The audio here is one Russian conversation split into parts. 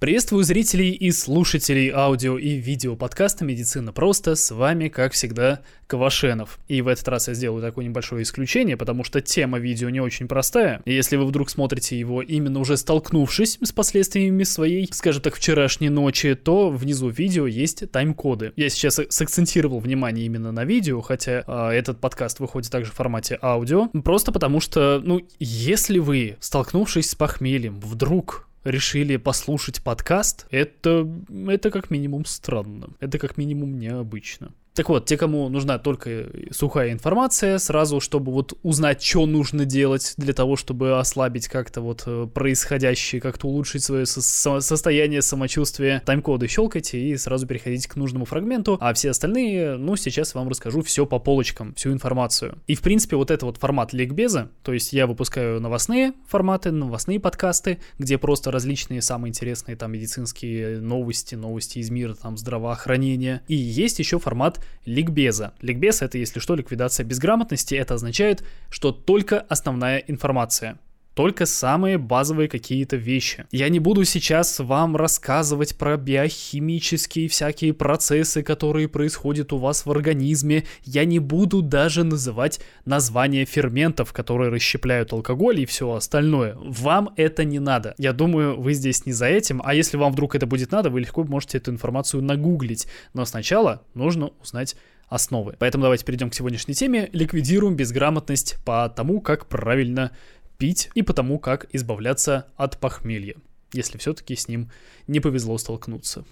Приветствую зрителей и слушателей аудио и видео подкаста «Медицина просто». С вами, как всегда, Квашенов. И в этот раз я сделаю такое небольшое исключение, потому что тема видео не очень простая. И если вы вдруг смотрите его именно уже столкнувшись с последствиями своей, скажем так, вчерашней ночи, то внизу видео есть тайм-коды. Я сейчас сакцентировал внимание именно на видео, хотя э, этот подкаст выходит также в формате аудио. Просто потому что, ну, если вы, столкнувшись с похмельем, вдруг решили послушать подкаст, это, это как минимум странно. Это как минимум необычно. Так вот, те, кому нужна только сухая информация, сразу, чтобы вот узнать, что нужно делать для того, чтобы ослабить как-то вот э, происходящее, как-то улучшить свое со- состояние, самочувствие, тайм-коды щелкайте и сразу переходите к нужному фрагменту, а все остальные, ну, сейчас вам расскажу все по полочкам, всю информацию. И, в принципе, вот это вот формат ликбеза, то есть я выпускаю новостные форматы, новостные подкасты, где просто различные самые интересные там медицинские новости, новости из мира, там, здравоохранения. И есть еще формат ликбеза. Ликбез — это, если что, ликвидация безграмотности. Это означает, что только основная информация только самые базовые какие-то вещи. Я не буду сейчас вам рассказывать про биохимические всякие процессы, которые происходят у вас в организме. Я не буду даже называть названия ферментов, которые расщепляют алкоголь и все остальное. Вам это не надо. Я думаю, вы здесь не за этим, а если вам вдруг это будет надо, вы легко можете эту информацию нагуглить. Но сначала нужно узнать основы. Поэтому давайте перейдем к сегодняшней теме. Ликвидируем безграмотность по тому, как правильно пить и потому, как избавляться от похмелья, если все-таки с ним не повезло столкнуться.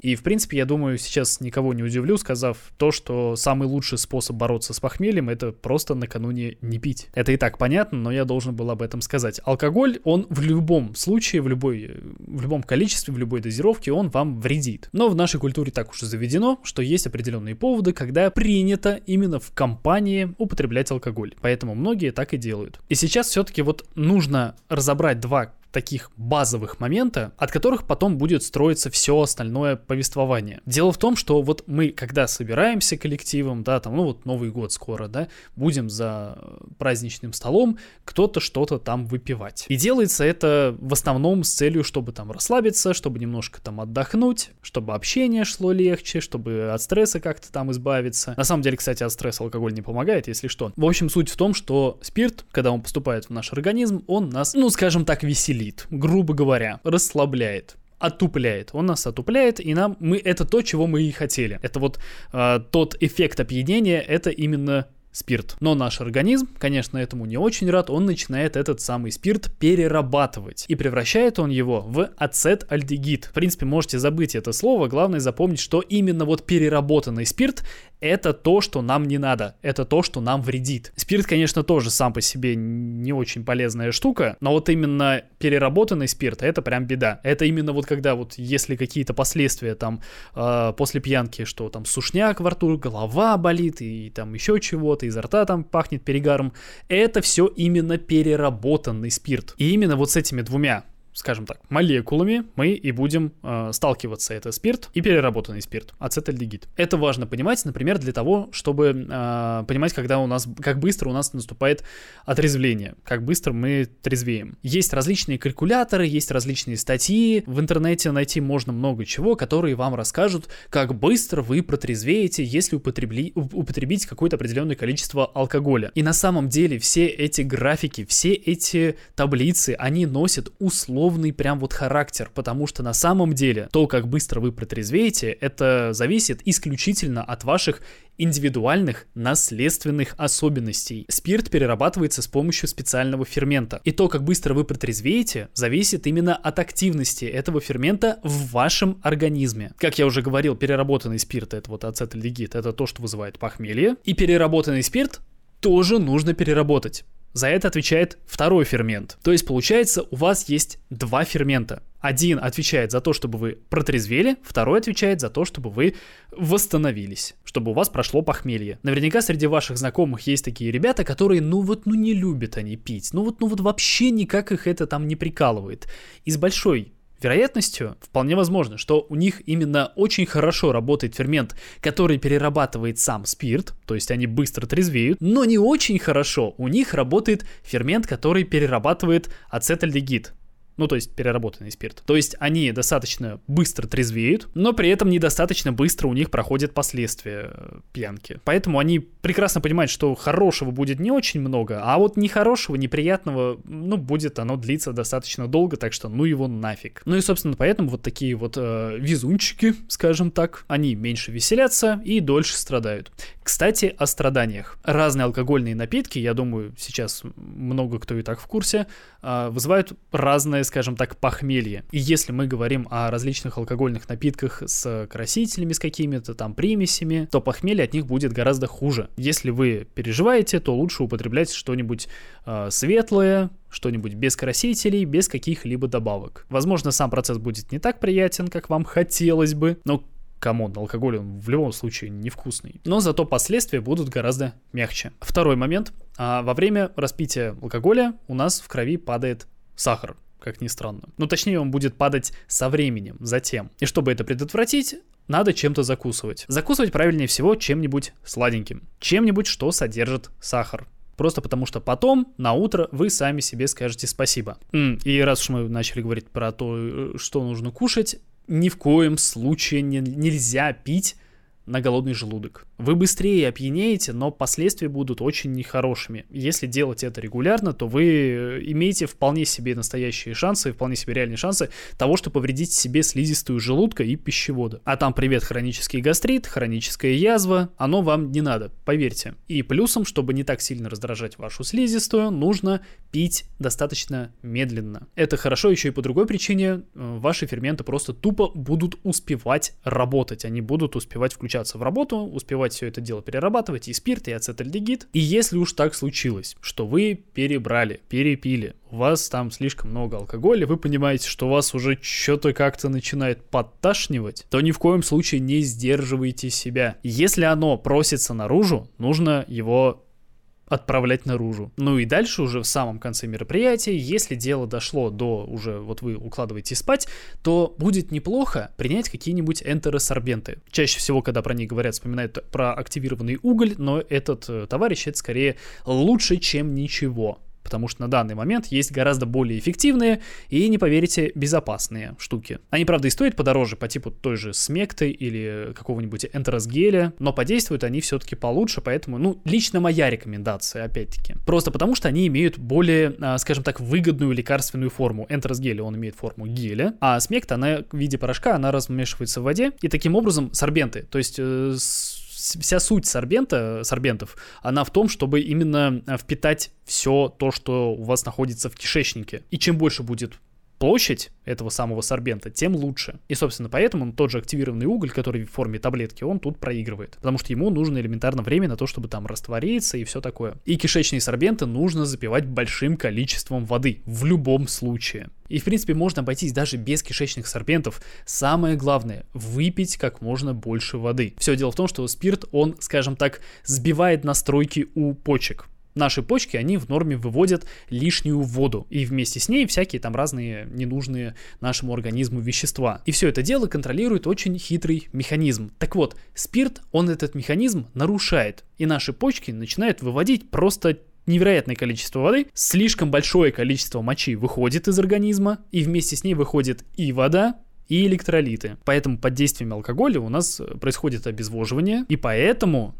И, в принципе, я думаю, сейчас никого не удивлю, сказав то, что самый лучший способ бороться с похмельем — это просто накануне не пить. Это и так понятно, но я должен был об этом сказать. Алкоголь, он в любом случае, в, любой, в любом количестве, в любой дозировке, он вам вредит. Но в нашей культуре так уж и заведено, что есть определенные поводы, когда принято именно в компании употреблять алкоголь. Поэтому многие так и делают. И сейчас все-таки вот нужно разобрать два таких базовых момента, от которых потом будет строиться все остальное повествование. Дело в том, что вот мы, когда собираемся коллективом, да, там, ну вот Новый год скоро, да, будем за праздничным столом кто-то что-то там выпивать. И делается это в основном с целью, чтобы там расслабиться, чтобы немножко там отдохнуть, чтобы общение шло легче, чтобы от стресса как-то там избавиться. На самом деле, кстати, от стресса алкоголь не помогает, если что. В общем, суть в том, что спирт, когда он поступает в наш организм, он нас, ну, скажем так, веселит веселит, грубо говоря, расслабляет отупляет. Он нас отупляет, и нам мы это то, чего мы и хотели. Это вот э, тот эффект опьянения, это именно спирт. Но наш организм, конечно, этому не очень рад, он начинает этот самый спирт перерабатывать. И превращает он его в ацетальдегид. В принципе, можете забыть это слово, главное запомнить, что именно вот переработанный спирт это то, что нам не надо, это то, что нам вредит. Спирт, конечно, тоже сам по себе не очень полезная штука, но вот именно переработанный спирт, это прям беда. Это именно вот когда вот если какие-то последствия там э, после пьянки, что там сушняк во рту, голова болит и там еще чего-то, изо рта там пахнет перегаром, это все именно переработанный спирт. И именно вот с этими двумя скажем так, молекулами мы и будем э, сталкиваться. Это спирт и переработанный спирт, ацетальдегид. Это важно понимать, например, для того, чтобы э, понимать, когда у нас, как быстро у нас наступает отрезвление, как быстро мы трезвеем. Есть различные калькуляторы, есть различные статьи, в интернете найти можно много чего, которые вам расскажут, как быстро вы протрезвеете, если употребли, употребить какое-то определенное количество алкоголя. И на самом деле все эти графики, все эти таблицы, они носят условия условный прям вот характер, потому что на самом деле то, как быстро вы протрезвеете, это зависит исключительно от ваших индивидуальных наследственных особенностей. Спирт перерабатывается с помощью специального фермента. И то, как быстро вы протрезвеете, зависит именно от активности этого фермента в вашем организме. Как я уже говорил, переработанный спирт, это вот ацетальдегид, это то, что вызывает похмелье. И переработанный спирт тоже нужно переработать. За это отвечает второй фермент. То есть получается у вас есть два фермента. Один отвечает за то, чтобы вы протрезвели, второй отвечает за то, чтобы вы восстановились, чтобы у вас прошло похмелье. Наверняка среди ваших знакомых есть такие ребята, которые, ну вот, ну не любят они пить, ну вот, ну вот вообще никак их это там не прикалывает. И с большой вероятностью вполне возможно, что у них именно очень хорошо работает фермент, который перерабатывает сам спирт, то есть они быстро трезвеют, но не очень хорошо у них работает фермент, который перерабатывает ацетальдегид, ну то есть переработанный спирт. То есть они достаточно быстро трезвеют, но при этом недостаточно быстро у них проходят последствия э, пьянки. Поэтому они прекрасно понимают, что хорошего будет не очень много, а вот нехорошего, неприятного, ну, будет оно длиться достаточно долго, так что ну его нафиг. Ну и, собственно, поэтому вот такие вот э, везунчики, скажем так, они меньше веселятся и дольше страдают. Кстати, о страданиях. Разные алкогольные напитки, я думаю, сейчас много кто и так в курсе, э, вызывают разное, скажем так, похмелье. И если мы говорим о различных алкогольных напитках с красителями, с какими-то там примесями, то похмелье от них будет гораздо хуже. Если вы переживаете, то лучше употреблять что-нибудь э, светлое, что-нибудь без красителей, без каких-либо добавок. Возможно, сам процесс будет не так приятен, как вам хотелось бы, но come on, алкоголь он в любом случае невкусный. Но зато последствия будут гораздо мягче. Второй момент. А, во время распития алкоголя у нас в крови падает сахар как ни странно. Ну, точнее, он будет падать со временем, затем. И чтобы это предотвратить, надо чем-то закусывать. Закусывать правильнее всего чем-нибудь сладеньким. Чем-нибудь, что содержит сахар. Просто потому что потом, на утро, вы сами себе скажете спасибо. И раз уж мы начали говорить про то, э, что нужно кушать, ни в коем случае не, нельзя пить на голодный желудок. Вы быстрее опьянеете, но последствия будут очень нехорошими. Если делать это регулярно, то вы э, имеете вполне себе настоящие шансы, вполне себе реальные шансы того, что повредить себе слизистую желудка и пищевода. А там привет хронический гастрит, хроническая язва, оно вам не надо, поверьте. И плюсом, чтобы не так сильно раздражать вашу слизистую, нужно пить достаточно медленно. Это хорошо еще и по другой причине. Э, ваши ферменты просто тупо будут успевать работать, они будут успевать включаться в работу, успевать успевать все это дело перерабатывать, и спирт, и ацетальдегид. И если уж так случилось, что вы перебрали, перепили, у вас там слишком много алкоголя, вы понимаете, что вас уже что-то как-то начинает подташнивать, то ни в коем случае не сдерживайте себя. Если оно просится наружу, нужно его отправлять наружу. Ну и дальше уже в самом конце мероприятия, если дело дошло до уже вот вы укладываете спать, то будет неплохо принять какие-нибудь энтеросорбенты. Чаще всего, когда про них говорят, вспоминают про активированный уголь, но этот э, товарищ это скорее лучше, чем ничего потому что на данный момент есть гораздо более эффективные и, не поверите, безопасные штуки. Они, правда, и стоят подороже, по типу той же смекты или какого-нибудь энтеросгеля, но подействуют они все-таки получше, поэтому, ну, лично моя рекомендация, опять-таки. Просто потому, что они имеют более, а, скажем так, выгодную лекарственную форму. Энтеросгеля, он имеет форму геля, а смекта, она в виде порошка, она размешивается в воде, и таким образом сорбенты, то есть э, вся суть сорбента, сорбентов, она в том, чтобы именно э, впитать все то, что у вас находится в кишечнике. И чем больше будет площадь этого самого сорбента, тем лучше. И, собственно, поэтому тот же активированный уголь, который в форме таблетки, он тут проигрывает. Потому что ему нужно элементарно время на то, чтобы там раствориться и все такое. И кишечные сорбенты нужно запивать большим количеством воды. В любом случае. И, в принципе, можно обойтись даже без кишечных сорбентов. Самое главное – выпить как можно больше воды. Все дело в том, что спирт, он, скажем так, сбивает настройки у почек. Наши почки, они в норме выводят лишнюю воду, и вместе с ней всякие там разные ненужные нашему организму вещества. И все это дело контролирует очень хитрый механизм. Так вот, спирт, он этот механизм нарушает, и наши почки начинают выводить просто невероятное количество воды, слишком большое количество мочи выходит из организма, и вместе с ней выходит и вода, и электролиты. Поэтому под действием алкоголя у нас происходит обезвоживание, и поэтому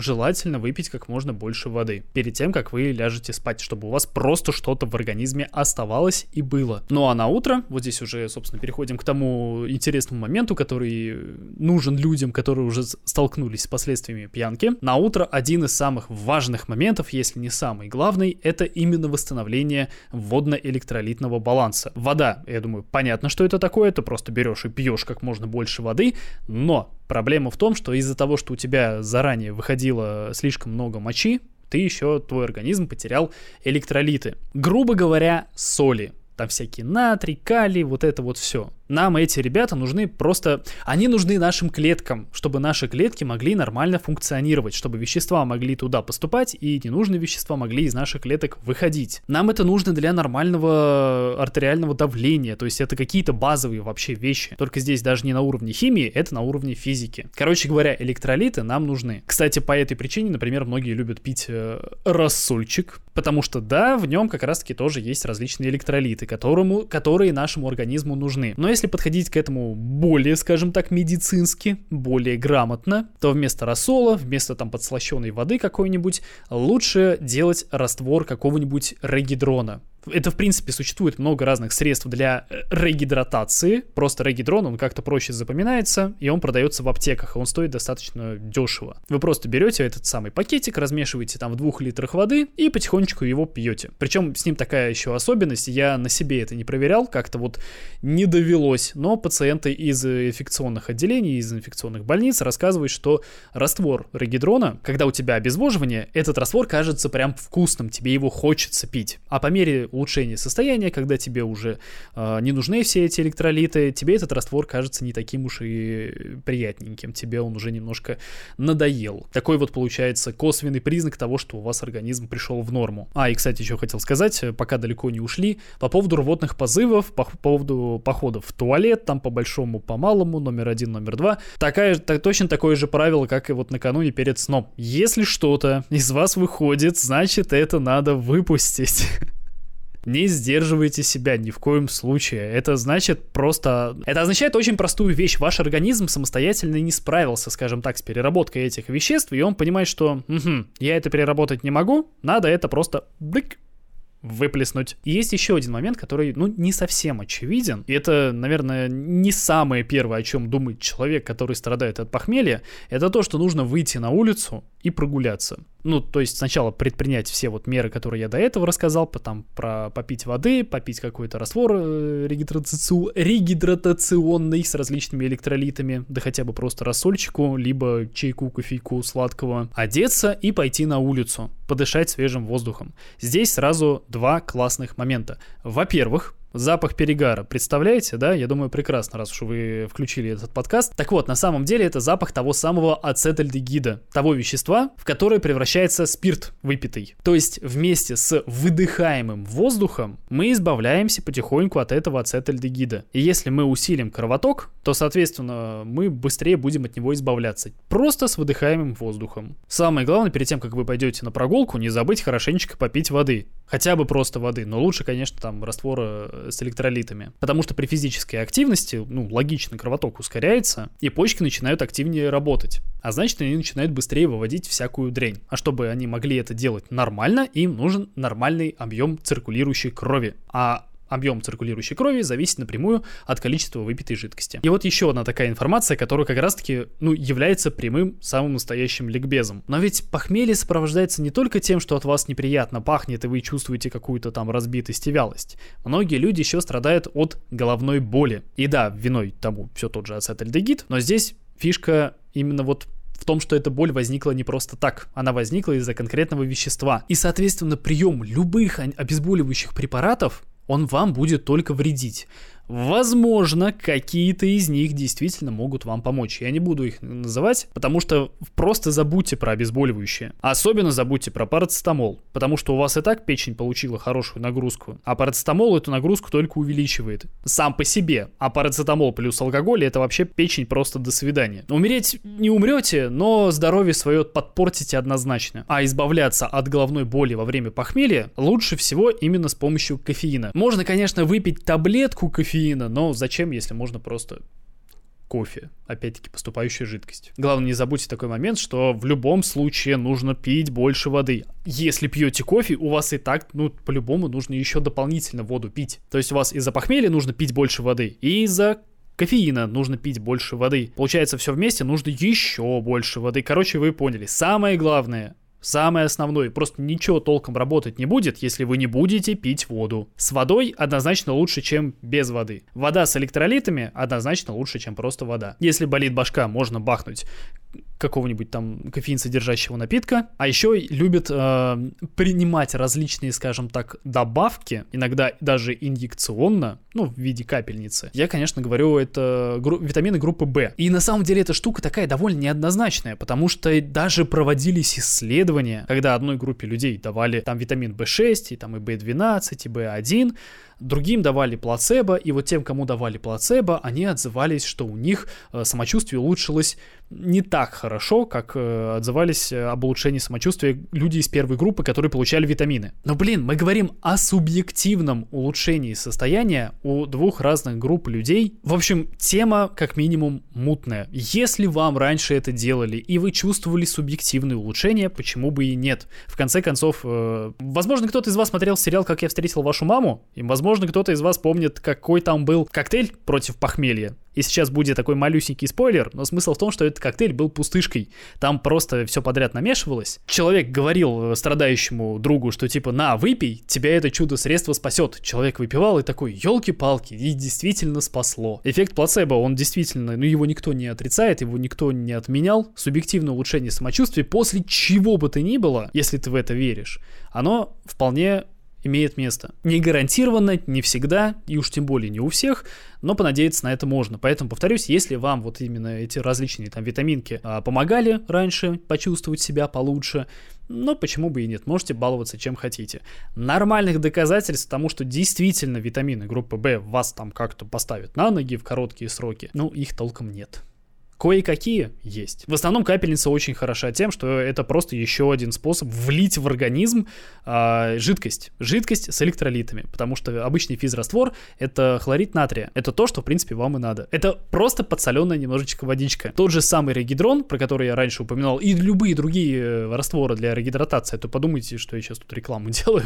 желательно выпить как можно больше воды перед тем, как вы ляжете спать, чтобы у вас просто что-то в организме оставалось и было. Ну а на утро, вот здесь уже, собственно, переходим к тому интересному моменту, который нужен людям, которые уже столкнулись с последствиями пьянки. На утро один из самых важных моментов, если не самый главный, это именно восстановление водно-электролитного баланса. Вода, я думаю, понятно, что это такое, ты просто берешь и пьешь как можно больше воды, но проблема в том, что из-за того, что у тебя заранее выходил выходило слишком много мочи, ты еще, твой организм потерял электролиты. Грубо говоря, соли. Там всякие натрий, калий, вот это вот все. Нам эти ребята нужны просто... Они нужны нашим клеткам, чтобы наши клетки могли нормально функционировать, чтобы вещества могли туда поступать, и ненужные вещества могли из наших клеток выходить. Нам это нужно для нормального артериального давления, то есть это какие-то базовые вообще вещи. Только здесь даже не на уровне химии, это на уровне физики. Короче говоря, электролиты нам нужны. Кстати, по этой причине, например, многие любят пить э, рассольчик, потому что, да, в нем как раз-таки тоже есть различные электролиты, которому, которые нашему организму нужны. Но если подходить к этому более, скажем так, медицински, более грамотно, то вместо рассола, вместо там подслащенной воды какой-нибудь, лучше делать раствор какого-нибудь регидрона. Это, в принципе, существует много разных средств для э, регидратации. Просто регидрон, он как-то проще запоминается, и он продается в аптеках, и он стоит достаточно дешево. Вы просто берете этот самый пакетик, размешиваете там в двух литрах воды и потихонечку его пьете. Причем с ним такая еще особенность, я на себе это не проверял, как-то вот не довелось, но пациенты из инфекционных отделений, из инфекционных больниц рассказывают, что раствор регидрона, когда у тебя обезвоживание, этот раствор кажется прям вкусным, тебе его хочется пить. А по мере улучшение состояния, когда тебе уже э, не нужны все эти электролиты, тебе этот раствор кажется не таким уж и приятненьким, тебе он уже немножко надоел. Такой вот получается косвенный признак того, что у вас организм пришел в норму. А, и, кстати, еще хотел сказать, пока далеко не ушли, по поводу рвотных позывов, по поводу походов в туалет, там по большому, по малому, номер один, номер два, такая, так, точно такое же правило, как и вот накануне перед сном. Если что-то из вас выходит, значит это надо выпустить. Не сдерживайте себя ни в коем случае. Это значит просто... Это означает очень простую вещь. Ваш организм самостоятельно не справился, скажем так, с переработкой этих веществ, и он понимает, что угу, я это переработать не могу, надо это просто бык выплеснуть. И есть еще один момент, который, ну, не совсем очевиден. И это, наверное, не самое первое, о чем думает человек, который страдает от похмелья. Это то, что нужно выйти на улицу и прогуляться. Ну, то есть сначала предпринять все вот меры, которые я до этого рассказал, потом про попить воды, попить какой-то раствор э, регидрацию, регидратационный с различными электролитами, да хотя бы просто рассольчику, либо чайку, кофейку сладкого, одеться и пойти на улицу, подышать свежим воздухом. Здесь сразу два классных момента. Во-первых, Запах перегара, представляете, да? Я думаю, прекрасно, раз уж вы включили этот подкаст. Так вот, на самом деле это запах того самого ацетальдегида, того вещества, в которое превращается спирт выпитый. То есть вместе с выдыхаемым воздухом мы избавляемся потихоньку от этого ацетальдегида. И если мы усилим кровоток, то, соответственно, мы быстрее будем от него избавляться. Просто с выдыхаемым воздухом. Самое главное, перед тем, как вы пойдете на прогулку, не забыть хорошенечко попить воды. Хотя бы просто воды, но лучше, конечно, там раствора с электролитами. Потому что при физической активности, ну, логично, кровоток ускоряется, и почки начинают активнее работать. А значит, они начинают быстрее выводить всякую дрянь. А чтобы они могли это делать нормально, им нужен нормальный объем циркулирующей крови. А Объем циркулирующей крови зависит напрямую от количества выпитой жидкости. И вот еще одна такая информация, которая как раз-таки, ну, является прямым, самым настоящим ликбезом. Но ведь похмелье сопровождается не только тем, что от вас неприятно пахнет, и вы чувствуете какую-то там разбитость и вялость. Многие люди еще страдают от головной боли. И да, виной тому все тот же ацетальдегид, но здесь фишка именно вот в том, что эта боль возникла не просто так. Она возникла из-за конкретного вещества. И, соответственно, прием любых обезболивающих препаратов он вам будет только вредить. Возможно, какие-то из них действительно могут вам помочь. Я не буду их называть, потому что просто забудьте про обезболивающие. Особенно забудьте про парацетамол, потому что у вас и так печень получила хорошую нагрузку, а парацетамол эту нагрузку только увеличивает. Сам по себе. А парацетамол плюс алкоголь это вообще печень просто до свидания. Умереть не умрете, но здоровье свое подпортите однозначно. А избавляться от головной боли во время похмелья лучше всего именно с помощью кофеина. Можно, конечно, выпить таблетку кофеина, кофеина, но зачем, если можно просто кофе, опять-таки поступающая жидкость. Главное, не забудьте такой момент, что в любом случае нужно пить больше воды. Если пьете кофе, у вас и так, ну, по-любому нужно еще дополнительно воду пить. То есть у вас из-за похмелья нужно пить больше воды, и из-за кофеина нужно пить больше воды. Получается, все вместе нужно еще больше воды. Короче, вы поняли. Самое главное, Самое основное, просто ничего толком работать не будет, если вы не будете пить воду. С водой однозначно лучше, чем без воды. Вода с электролитами однозначно лучше, чем просто вода. Если болит башка, можно бахнуть какого-нибудь там кофеин содержащего напитка, а еще любят э, принимать различные, скажем так, добавки, иногда даже инъекционно, ну, в виде капельницы. Я, конечно, говорю, это гру- витамины группы В. И на самом деле эта штука такая довольно неоднозначная, потому что даже проводились исследования, когда одной группе людей давали там витамин В6, и там и В12, и В1, другим давали плацебо, и вот тем, кому давали плацебо, они отзывались, что у них э, самочувствие улучшилось не так хорошо, как э, отзывались э, об улучшении самочувствия люди из первой группы, которые получали витамины. Но, блин, мы говорим о субъективном улучшении состояния у двух разных групп людей. В общем, тема как минимум мутная. Если вам раньше это делали и вы чувствовали субъективные улучшения, почему бы и нет? В конце концов, возможно, кто-то из вас смотрел сериал «Как я встретил вашу маму», и, возможно, кто-то из вас помнит, какой там был коктейль против похмелья. И сейчас будет такой малюсенький спойлер, но смысл в том, что этот коктейль был пустышкой. Там просто все подряд намешивалось. Человек говорил э, страдающему другу, что типа «на, выпей, тебя это чудо-средство спасет». Человек выпивал и такой «елки-палки», и действительно спасло. Эффект плацебо, он действительно, ну его никто не отрицает, его никто не отменял. Субъективное улучшение самочувствия после чего бы то ни было, если ты в это веришь, оно вполне имеет место. Не гарантированно, не всегда, и уж тем более не у всех, но понадеяться на это можно. Поэтому, повторюсь, если вам вот именно эти различные там витаминки а, помогали раньше почувствовать себя получше, но почему бы и нет, можете баловаться чем хотите. Нормальных доказательств тому, что действительно витамины группы В вас там как-то поставят на ноги в короткие сроки, ну их толком нет. Кое-какие есть. В основном капельница очень хороша тем, что это просто еще один способ влить в организм э, жидкость. Жидкость с электролитами. Потому что обычный физраствор — это хлорид натрия. Это то, что, в принципе, вам и надо. Это просто подсоленная немножечко водичка. Тот же самый регидрон, про который я раньше упоминал, и любые другие э, растворы для регидратации, то подумайте, что я сейчас тут рекламу делаю.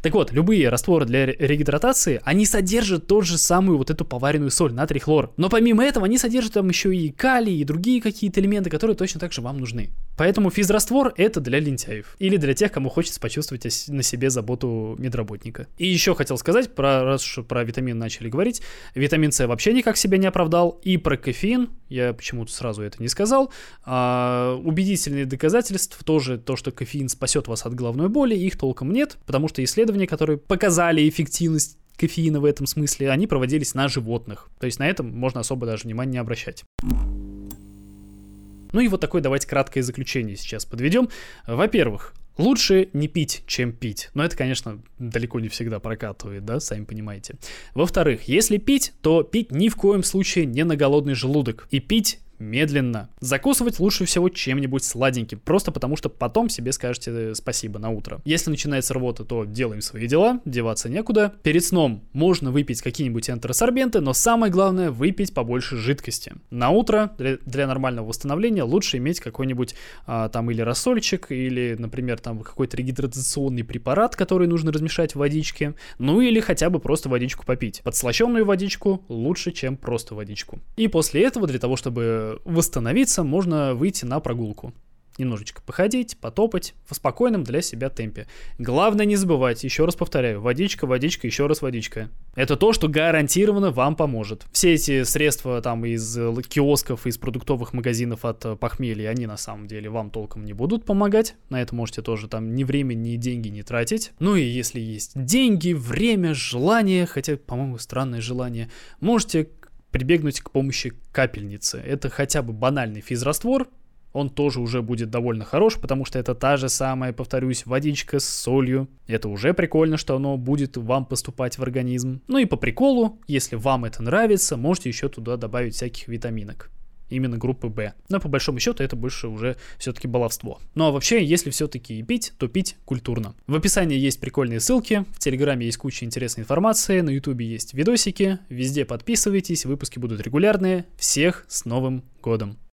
Так вот, любые растворы для регидратации, они содержат тот же самую вот эту поваренную соль, натрий хлор. Но помимо этого, они содержат там еще и калий, и другие какие-то элементы, которые точно так же вам нужны. Поэтому физраствор это для лентяев. Или для тех, кому хочется почувствовать на себе заботу медработника. И еще хотел сказать, про, раз уж про витамин начали говорить, витамин С вообще никак себя не оправдал. И про кофеин, я почему-то сразу это не сказал, а, убедительные доказательств тоже то, что кофеин спасет вас от головной боли, их толком нет, потому что исследования, которые показали эффективность кофеина в этом смысле, они проводились на животных. То есть на этом можно особо даже внимания не обращать. Ну и вот такое давайте краткое заключение сейчас подведем. Во-первых, Лучше не пить, чем пить. Но это, конечно, далеко не всегда прокатывает, да, сами понимаете. Во-вторых, если пить, то пить ни в коем случае не на голодный желудок. И пить медленно. Закусывать лучше всего чем-нибудь сладеньким, просто потому что потом себе скажете э, спасибо на утро. Если начинается рвота, то делаем свои дела, деваться некуда. Перед сном можно выпить какие-нибудь энтеросорбенты, но самое главное выпить побольше жидкости. На утро для, для нормального восстановления лучше иметь какой-нибудь а, там или рассольчик, или, например, там какой-то регидратационный препарат, который нужно размешать в водичке, ну или хотя бы просто водичку попить. Подслащенную водичку лучше, чем просто водичку. И после этого, для того, чтобы восстановиться, можно выйти на прогулку. Немножечко походить, потопать в спокойном для себя темпе. Главное не забывать, еще раз повторяю, водичка, водичка, еще раз водичка. Это то, что гарантированно вам поможет. Все эти средства там из киосков, из продуктовых магазинов от э, похмелья, они на самом деле вам толком не будут помогать. На это можете тоже там ни время, ни деньги не тратить. Ну и если есть деньги, время, желание, хотя, по-моему, странное желание, можете прибегнуть к помощи капельницы. Это хотя бы банальный физраствор, он тоже уже будет довольно хорош, потому что это та же самая, повторюсь, водичка с солью. Это уже прикольно, что оно будет вам поступать в организм. Ну и по приколу, если вам это нравится, можете еще туда добавить всяких витаминок именно группы Б. Но по большому счету это больше уже все-таки баловство. Ну а вообще, если все-таки пить, то пить культурно. В описании есть прикольные ссылки, в Телеграме есть куча интересной информации, на Ютубе есть видосики, везде подписывайтесь, выпуски будут регулярные. Всех с Новым годом!